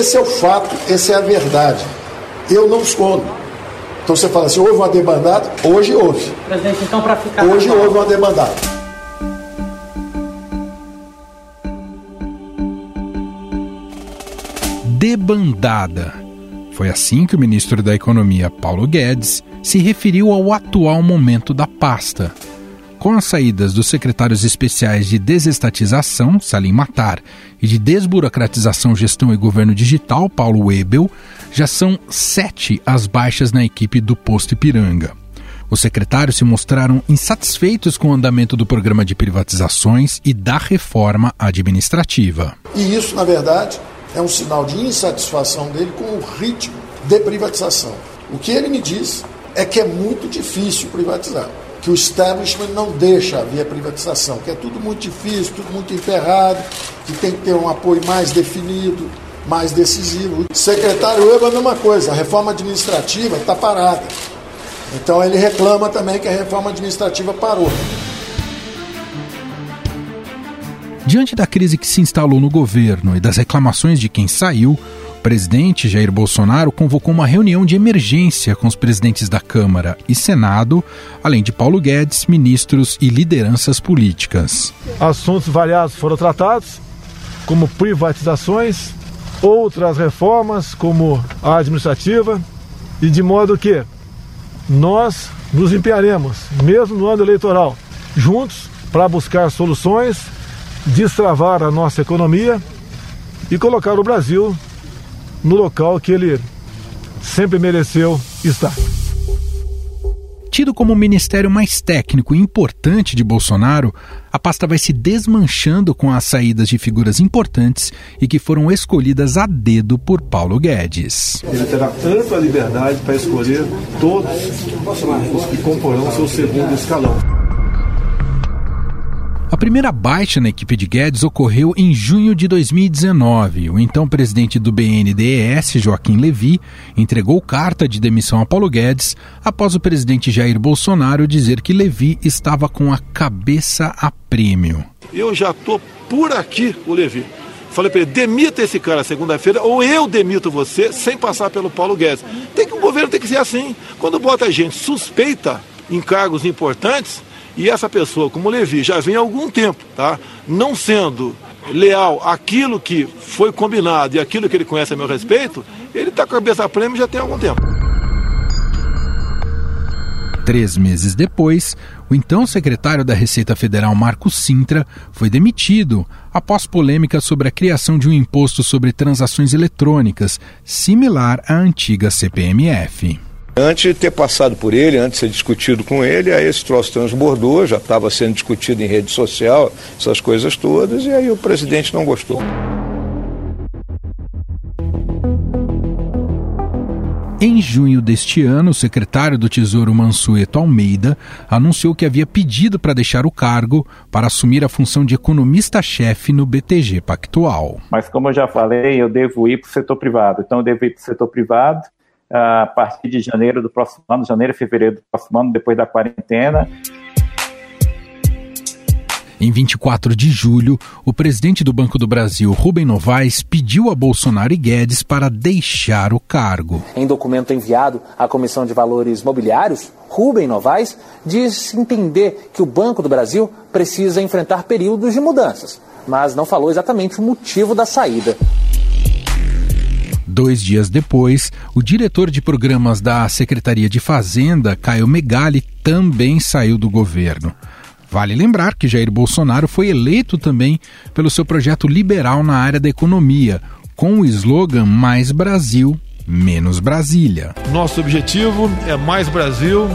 esse é o fato, essa é a verdade. Eu não escondo. Então você fala assim, houve uma debandada? Hoje houve. Presidente, então para ficar. Hoje houve uma debandada. debandada. Foi assim que o ministro da Economia, Paulo Guedes, se referiu ao atual momento da pasta. Com as saídas dos secretários especiais de desestatização, Salim Matar, e de desburocratização, gestão e governo digital, Paulo Webel, já são sete as baixas na equipe do posto Ipiranga. Os secretários se mostraram insatisfeitos com o andamento do programa de privatizações e da reforma administrativa. E isso, na verdade, é um sinal de insatisfação dele com o ritmo de privatização. O que ele me diz é que é muito difícil privatizar, que o establishment não deixa haver privatização, que é tudo muito difícil, tudo muito emperrado, que tem que ter um apoio mais definido, mais decisivo. O secretário Eva, a mesma coisa, a reforma administrativa está parada. Então ele reclama também que a reforma administrativa parou. Diante da crise que se instalou no governo e das reclamações de quem saiu, presidente Jair Bolsonaro convocou uma reunião de emergência com os presidentes da Câmara e Senado, além de Paulo Guedes, ministros e lideranças políticas. Assuntos variados foram tratados, como privatizações, outras reformas, como a administrativa, e de modo que nós nos empenharemos, mesmo no ano eleitoral, juntos para buscar soluções destravar a nossa economia e colocar o Brasil no local que ele sempre mereceu estar. Tido como o ministério mais técnico e importante de Bolsonaro, a pasta vai se desmanchando com as saídas de figuras importantes e que foram escolhidas a dedo por Paulo Guedes. Ele terá tanta liberdade para escolher todos os que comporão seu segundo escalão. A primeira baixa na equipe de Guedes ocorreu em junho de 2019. O então presidente do BNDES, Joaquim Levy, entregou carta de demissão a Paulo Guedes após o presidente Jair Bolsonaro dizer que Levy estava com a cabeça a prêmio. Eu já estou por aqui, o Levy. Falei para ele, demita esse cara segunda-feira ou eu demito você sem passar pelo Paulo Guedes. Tem que o governo tem que ser assim. Quando bota gente suspeita em cargos importantes, e essa pessoa, como Levi, já vem há algum tempo, tá? Não sendo leal àquilo que foi combinado e aquilo que ele conhece a meu respeito, ele está com a cabeça prêmio já tem algum tempo. Três meses depois, o então secretário da Receita Federal, Marco Sintra, foi demitido após polêmica sobre a criação de um imposto sobre transações eletrônicas, similar à antiga CPMF. Antes de ter passado por ele, antes de ser discutido com ele, aí esse troço transbordou, já estava sendo discutido em rede social, essas coisas todas, e aí o presidente não gostou. Em junho deste ano, o secretário do Tesouro Mansueto Almeida anunciou que havia pedido para deixar o cargo para assumir a função de economista-chefe no BTG Pactual. Mas como eu já falei, eu devo ir para o setor privado. Então eu devo ir para o setor privado a partir de janeiro do próximo ano, janeiro, fevereiro do próximo ano, depois da quarentena. Em 24 de julho, o presidente do Banco do Brasil, Rubem Novaes, pediu a Bolsonaro e Guedes para deixar o cargo. Em documento enviado à Comissão de Valores Mobiliários, Rubem Novaes diz entender que o Banco do Brasil precisa enfrentar períodos de mudanças, mas não falou exatamente o motivo da saída. Dois dias depois, o diretor de programas da Secretaria de Fazenda, Caio Megali, também saiu do governo. Vale lembrar que Jair Bolsonaro foi eleito também pelo seu projeto liberal na área da economia, com o slogan Mais Brasil, menos Brasília. Nosso objetivo é mais Brasil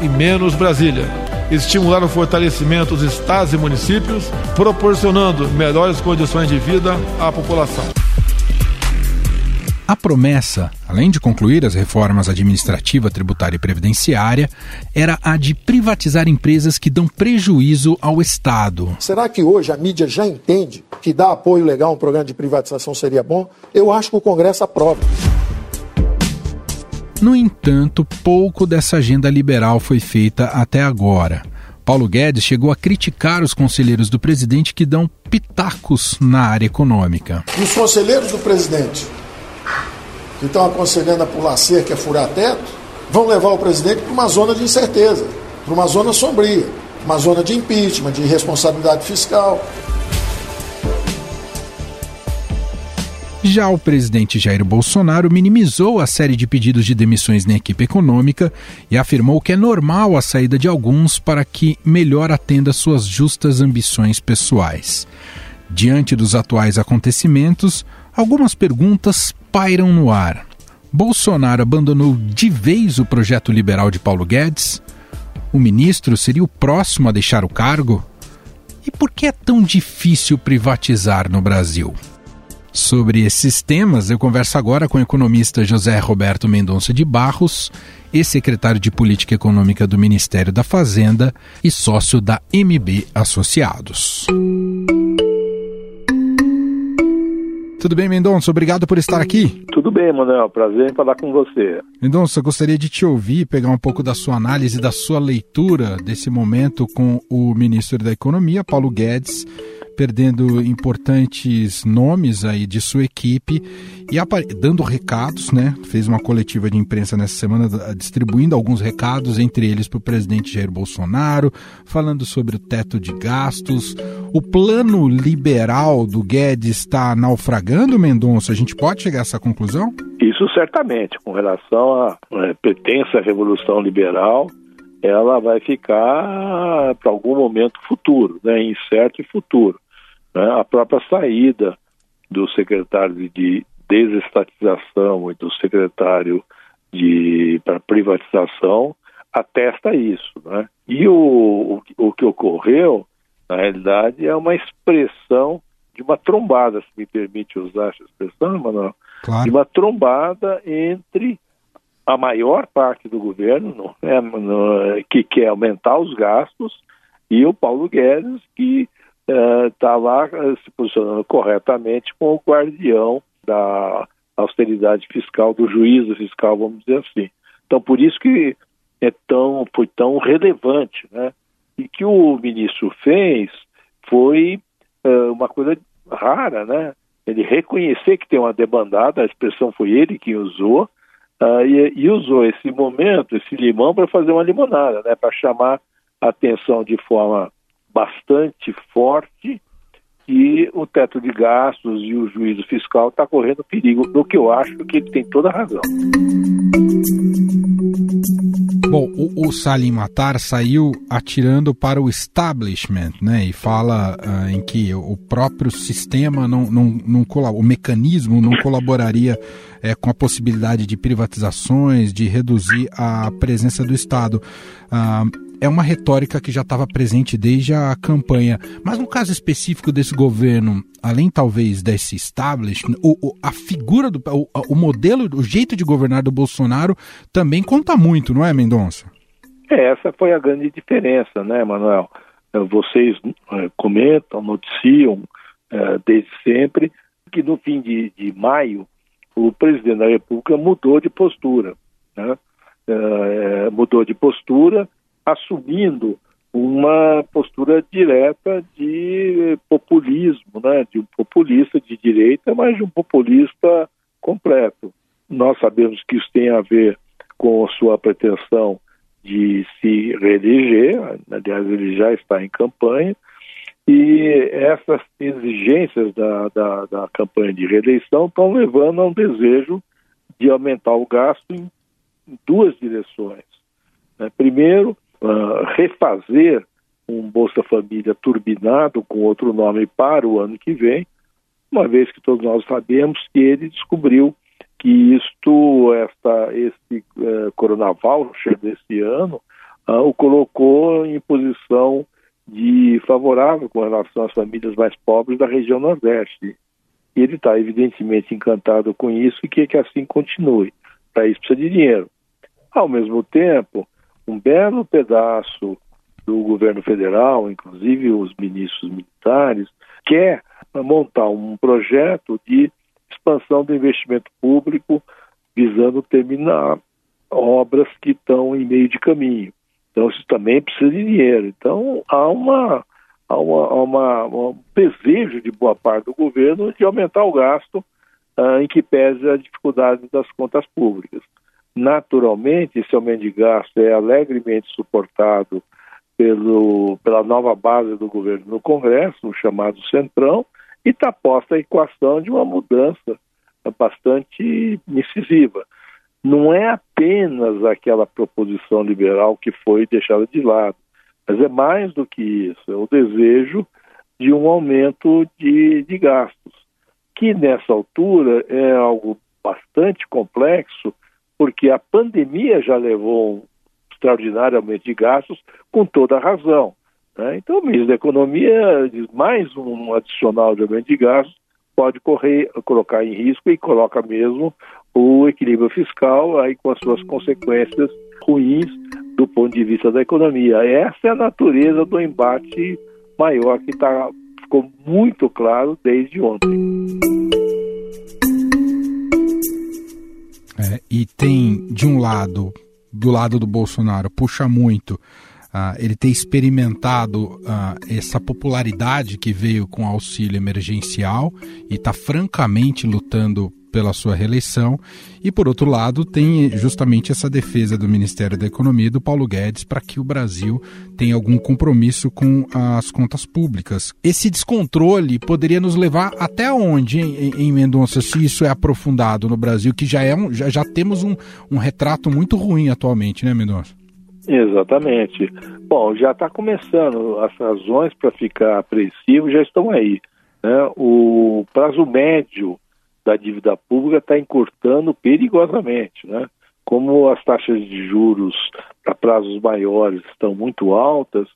e menos Brasília. Estimular o fortalecimento dos estados e municípios, proporcionando melhores condições de vida à população. A promessa, além de concluir as reformas administrativa, tributária e previdenciária, era a de privatizar empresas que dão prejuízo ao Estado. Será que hoje a mídia já entende que dar apoio legal a um programa de privatização seria bom? Eu acho que o Congresso aprova. No entanto, pouco dessa agenda liberal foi feita até agora. Paulo Guedes chegou a criticar os conselheiros do presidente que dão pitacos na área econômica. Os conselheiros do presidente que estão aconselhando a pular cerca, a furar teto, vão levar o presidente para uma zona de incerteza, para uma zona sombria, uma zona de impeachment, de irresponsabilidade fiscal. Já o presidente Jair Bolsonaro minimizou a série de pedidos de demissões na equipe econômica e afirmou que é normal a saída de alguns para que melhor atenda suas justas ambições pessoais. Diante dos atuais acontecimentos, algumas perguntas pairam no ar. Bolsonaro abandonou de vez o projeto liberal de Paulo Guedes? O ministro seria o próximo a deixar o cargo? E por que é tão difícil privatizar no Brasil? Sobre esses temas, eu converso agora com o economista José Roberto Mendonça de Barros, ex-secretário de Política Econômica do Ministério da Fazenda e sócio da MB Associados. Tudo bem, Mendonça? Obrigado por estar aqui. Tudo bem, Manuel. Prazer em falar com você. Mendonça, gostaria de te ouvir, pegar um pouco da sua análise, da sua leitura desse momento com o ministro da Economia, Paulo Guedes perdendo importantes nomes aí de sua equipe e dando recados, né? Fez uma coletiva de imprensa nessa semana distribuindo alguns recados, entre eles para o presidente Jair Bolsonaro, falando sobre o teto de gastos. O plano liberal do Guedes está naufragando, Mendonça? A gente pode chegar a essa conclusão? Isso certamente, com relação à é, pretensa revolução liberal, ela vai ficar para algum momento futuro, né, incerto e futuro. Né? A própria saída do secretário de desestatização e do secretário de para privatização atesta isso, né? E o, o, o que ocorreu, na realidade, é uma expressão de uma trombada, se me permite usar essa expressão, Manuel, claro. de uma trombada entre a maior parte do governo, é, no, que quer aumentar os gastos, e o Paulo Guedes, que está é, lá é, se posicionando corretamente como o guardião da austeridade fiscal, do juízo fiscal, vamos dizer assim. Então, por isso que é tão, foi tão relevante, né? E que o ministro fez foi uh, uma coisa rara, né? Ele reconhecer que tem uma debandada, a expressão foi ele que usou, uh, e, e, usou esse momento, esse limão, para fazer uma limonada, né? Para chamar a atenção de forma bastante forte e o teto de gastos e o juízo fiscal está correndo perigo, no que eu acho que ele tem toda a razão. Bom, o, o Salim Matar saiu atirando para o establishment, né? E fala uh, em que o próprio sistema não, não, não o mecanismo não colaboraria é, com a possibilidade de privatizações, de reduzir a presença do Estado. Uh, é uma retórica que já estava presente desde a campanha. Mas no caso específico desse governo, além talvez desse establishment, o, o, a figura do o, o, modelo, o jeito de governar do Bolsonaro também conta muito, não é, Mendonça? É, essa foi a grande diferença, né, Manuel? É, vocês é, comentam, noticiam é, desde sempre que no fim de, de maio o presidente da República mudou de postura, né? Mudou de postura assumindo uma postura direta de populismo, né, de um populista de direita, mas de um populista completo. Nós sabemos que isso tem a ver com a sua pretensão de se reeleger, aliás, ele já está em campanha, e essas exigências da, da, da campanha de reeleição estão levando a um desejo de aumentar o gasto em duas direções. Né? Primeiro, uh, refazer um Bolsa Família turbinado com outro nome para o ano que vem, uma vez que todos nós sabemos que ele descobriu que isto, esta, esse uh, Corona Voucher desse ano, uh, o colocou em posição de favorável com relação às famílias mais pobres da região Nordeste. Ele está evidentemente encantado com isso e quer que assim continue. Para isso precisa de dinheiro. Ao mesmo tempo, um belo pedaço do governo federal, inclusive os ministros militares, quer montar um projeto de expansão do investimento público visando terminar obras que estão em meio de caminho. Então, isso também precisa de dinheiro. Então, há, uma, há, uma, uma, um desejo de boa parte do governo de aumentar o gasto uh, em que pese a dificuldade das contas públicas. Naturalmente, esse aumento de gasto é alegremente suportado pelo, pela nova base do governo no Congresso, o chamado Centrão, e está posta a equação de uma mudança bastante incisiva. Não é apenas aquela proposição liberal que foi deixada de lado, mas é mais do que isso, é o desejo de um aumento de, de gastos, que nessa altura é algo bastante complexo, porque a pandemia já levou um extraordinário aumento de gastos, com toda a razão. Né? Então, o ministro da Economia diz mais um adicional de aumento de gastos pode correr, colocar em risco e coloca mesmo o equilíbrio fiscal aí com as suas consequências ruins do ponto de vista da economia. Essa é a natureza do embate maior que tá, ficou muito claro desde ontem. E tem, de um lado, do lado do Bolsonaro, puxa muito uh, ele ter experimentado uh, essa popularidade que veio com auxílio emergencial e está francamente lutando pela sua reeleição. E, por outro lado, tem justamente essa defesa do Ministério da Economia e do Paulo Guedes para que o Brasil tenha algum compromisso com as contas públicas. Esse descontrole poderia nos levar até onde, em, em Mendonça, se isso é aprofundado no Brasil, que já, é um, já, já temos um, um retrato muito ruim atualmente, né, Mendonça? Exatamente. Bom, já está começando, as razões para ficar apreensivo já estão aí. Né? O prazo médio da dívida pública está encurtando perigosamente. Né? Como as taxas de juros para prazos maiores estão muito altas,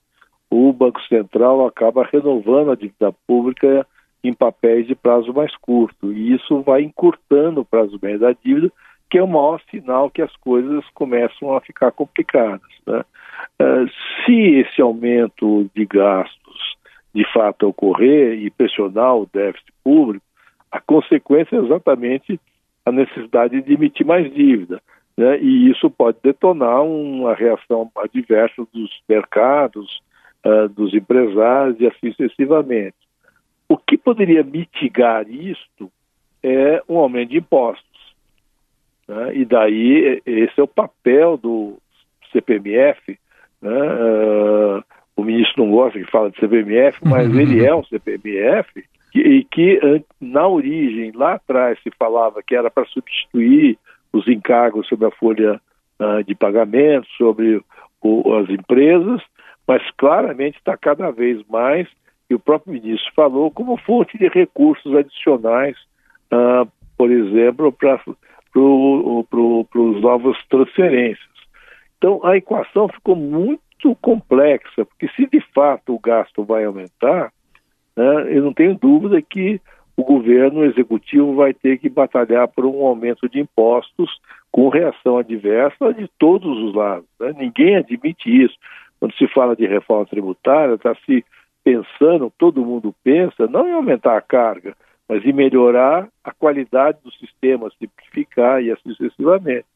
o Banco Central acaba renovando a dívida pública em papéis de prazo mais curto, e isso vai encurtando o prazo médio da dívida, que é o maior sinal que as coisas começam a ficar complicadas. Né? Uh, se esse aumento de gastos de fato ocorrer e pressionar o déficit público, a consequência é exatamente a necessidade de emitir mais dívida. Né? E isso pode detonar uma reação adversa dos mercados, uh, dos empresários e assim sucessivamente. O que poderia mitigar isto é um aumento de impostos. Né? E daí, esse é o papel do CPMF. Né? Uh, o ministro não gosta que fala de CPMF, mas ele é um CPMF, e que na origem, lá atrás, se falava que era para substituir os encargos sobre a folha uh, de pagamento, sobre o, as empresas, mas claramente está cada vez mais, e o próprio ministro falou, como fonte de recursos adicionais, uh, por exemplo, para para os novas transferências. Então, a equação ficou muito complexa, porque se de fato o gasto vai aumentar, né, eu não tenho dúvida que o governo executivo vai ter que batalhar por um aumento de impostos com reação adversa de todos os lados. Né? Ninguém admite isso. Quando se fala de reforma tributária, está se pensando, todo mundo pensa, não em aumentar a carga, mas em melhorar a qualidade do sistema, simplificar e assim sucessivamente.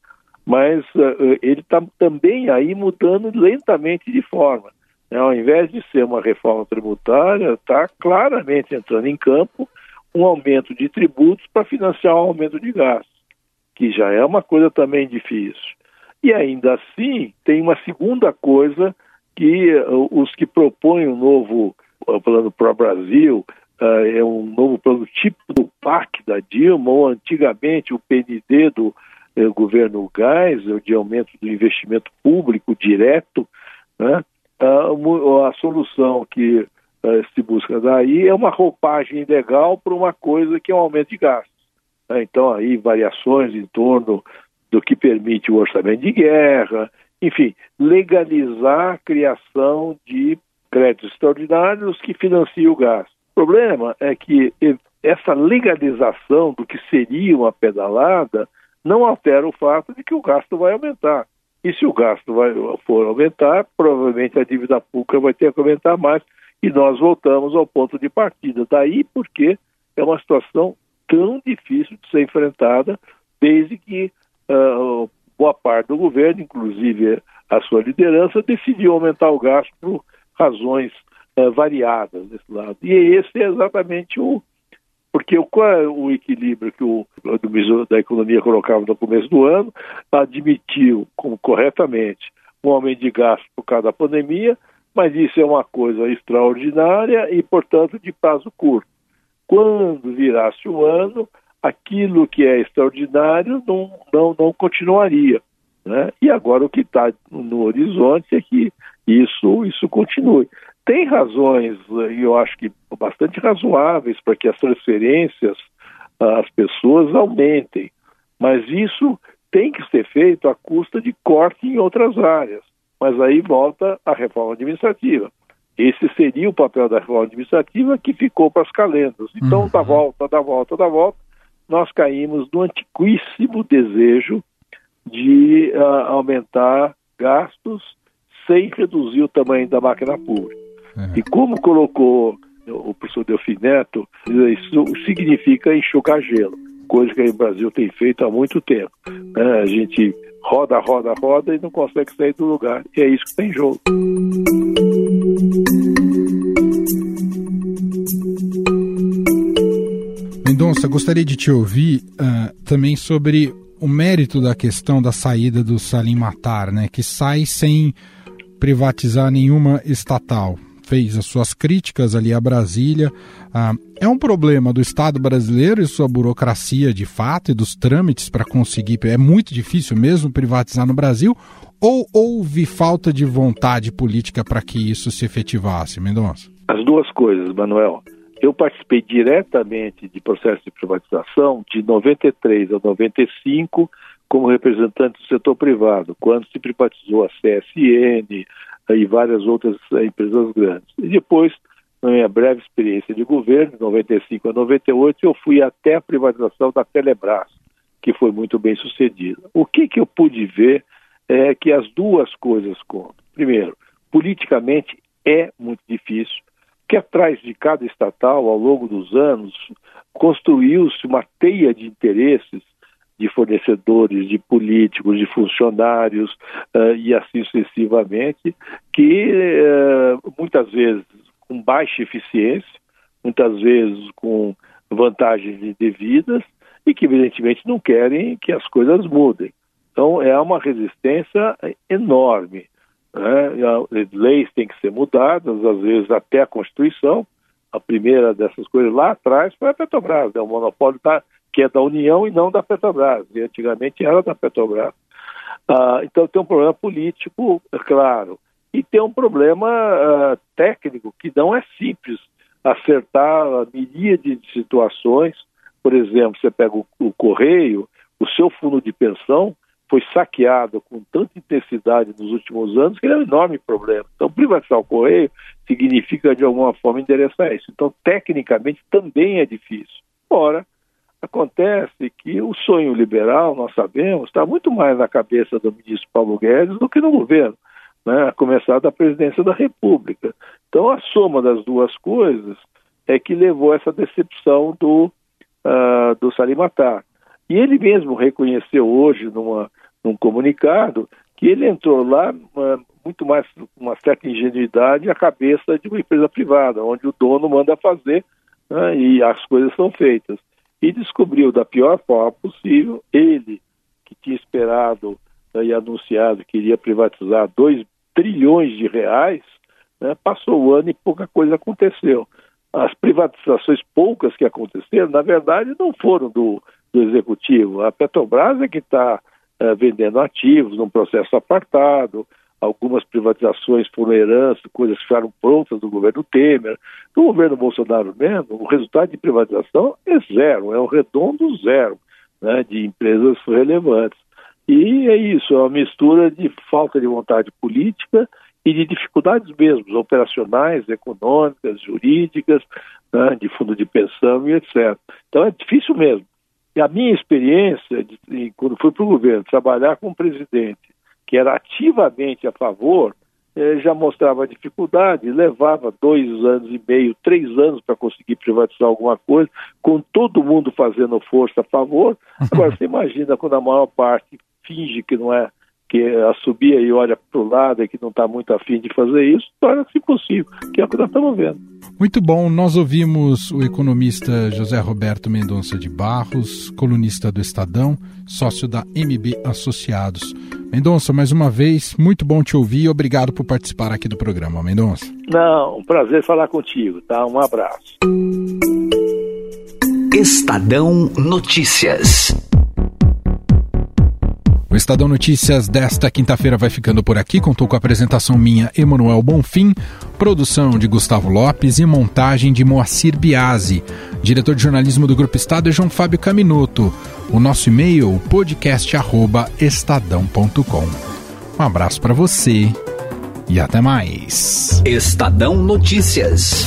Mas uh, ele está também aí mudando lentamente de forma. Né? Ao invés de ser uma reforma tributária, está claramente entrando em campo um aumento de tributos para financiar um aumento de gastos, que já é uma coisa também difícil. E ainda assim, tem uma segunda coisa que uh, os que propõem um novo uh, plano para o Brasil, uh, é um novo plano tipo do PAC da Dilma, ou antigamente o PND do governo Geisel, de aumento do investimento público direto, né? Uh, a solução que eh, se busca daí é uma roupagem legal para uma coisa que é um aumento de gastos. Né? Então, aí, variações em torno do que permite o orçamento de guerra, enfim, legalizar a criação de créditos extraordinários que financiam o gasto. O problema é que essa legalização do que seria uma pedalada não altera o fato de que o gasto vai aumentar. E se o gasto vai, for aumentar, provavelmente a dívida pública vai ter que aumentar mais e nós voltamos ao ponto de partida. Daí porque é uma situação tão difícil de ser enfrentada, desde que uh, boa parte do governo, inclusive a sua liderança, decidiu aumentar o gasto por razões uh, variadas desse lado. E esse é exatamente o, Porque qual é o equilíbrio que o, ministro da Economia colocava no começo do ano? Admitiu como corretamente um aumento de gasto por causa da pandemia, mas isso é uma coisa extraordinária e, portanto, de prazo curto. Quando virasse o ano, aquilo que é extraordinário não, não, não continuaria. Né? E agora o que está no horizonte é que isso, isso continue. Tem razões, e eu acho que bastante razoáveis, para que as transferências às pessoas aumentem, mas isso tem que ser feito à custa de corte em outras áreas. Mas aí volta a reforma administrativa. Esse seria o papel da reforma administrativa que ficou para as calendas. Então, uhum. da volta, da volta, da volta, nós caímos no antiquíssimo desejo de uh, aumentar gastos sem reduzir o tamanho da máquina pública. Uhum. E como colocou o professor Delfim Neto, isso significa enxugar gelo, coisa que o Brasil tem feito há muito tempo. É, a gente roda, roda, roda e não consegue sair do lugar. E é isso que tem jogo. Mendonça, gostaria de te ouvir uh, também sobre o mérito da questão da saída do Salim Matar, né, que sai sem privatizar nenhuma estatal. Fez as suas críticas ali a Brasília. Ah, é um problema do Estado brasileiro e sua burocracia de fato e dos trâmites para conseguir. É muito difícil mesmo privatizar no Brasil? Ou houve falta de vontade política para que isso se efetivasse, Mendonça? As duas coisas, Manuel. Eu participei diretamente de processo de privatização de 93 a 95 como representante do setor privado, quando se privatizou a CSN e várias outras eh, empresas grandes. E depois, na minha breve experiência de governo, de 95 a 98, eu fui até a privatização da Telebrás, que foi muito bem sucedida. O que, que eu pude ver é que as duas coisas contam. Primeiro, politicamente é muito difícil, que atrás de cada estatal, ao longo dos anos, construiu-se uma teia de interesses de fornecedores, de políticos, de funcionários uh, e assim sucessivamente, que uh, muitas vezes com baixa eficiência, muitas vezes com vantagens indevidas e que evidentemente não querem que as coisas mudem. Então é uma resistência enorme. Né? Leis têm que ser mudadas, às vezes até a Constituição. A primeira dessas coisas lá atrás foi a Petrobras, né? o monopólio tá, que é da União e não da Petrobras. E antigamente era da Petrobras. Ah, então tem um problema político, é claro, e tem um problema ah, técnico que não é simples acertar a miríade de situações. Por exemplo, você pega o, o correio, o seu fundo de pensão foi saqueado com tanta intensidade nos últimos anos que ele é um enorme problema. Então, privatizar o correio significa, de alguma forma, endereçar isso. Então, tecnicamente, também é difícil. Ora, acontece que o sonho liberal, nós sabemos, está muito mais na cabeça do ministro Paulo Guedes do que no governo, né? a começar da presidência da República. Então, a soma das duas coisas é que levou a essa decepção do, uh, do Salimatar. E ele mesmo reconheceu hoje, numa num comunicado, que ele entrou lá uma, muito mais uma certa ingenuidade à cabeça de uma empresa privada, onde o dono manda fazer né, e as coisas são feitas. E descobriu da pior forma possível, ele, que tinha esperado né, e anunciado que iria privatizar 2 trilhões de reais, né, passou o ano e pouca coisa aconteceu. As privatizações poucas que aconteceram, na verdade, não foram do, do executivo. A Petrobras é que está eh, vendendo ativos num processo apartado, algumas privatizações foram herança, coisas ficaram prontas do governo Temer. No governo Bolsonaro mesmo, o resultado de privatização é zero, é um redondo zero né, de empresas relevantes. E é isso, é uma mistura de falta de vontade política e de dificuldades mesmo, operacionais, econômicas, jurídicas, né, de fundo de pensão e etc. Então é difícil mesmo. E a minha experiência, de, quando fui para o governo, trabalhar com um presidente que era ativamente a favor, eh, já mostrava dificuldade, levava dois anos e meio, três anos para conseguir privatizar alguma coisa, com todo mundo fazendo força a favor. Agora, você imagina quando a maior parte finge que não é, que assobia e olha para o lado e que não está muito afim de fazer isso, torna-se impossível, que é o que nós estamos vendo. Muito bom, nós ouvimos o economista José Roberto Mendonça de Barros, colunista do Estadão, sócio da MB Associados. Mendonça, mais uma vez, muito bom te ouvir e obrigado por participar aqui do programa, Mendonça. Não, um prazer falar contigo, tá? Um abraço. Estadão Notícias. O Estadão Notícias desta quinta-feira vai ficando por aqui. Contou com a apresentação minha, Emanuel Bonfim, produção de Gustavo Lopes e montagem de Moacir Biasi. Diretor de jornalismo do Grupo Estado é João Fábio Caminoto. O nosso e-mail, podcast.estadão.com. Um abraço para você e até mais. Estadão Notícias.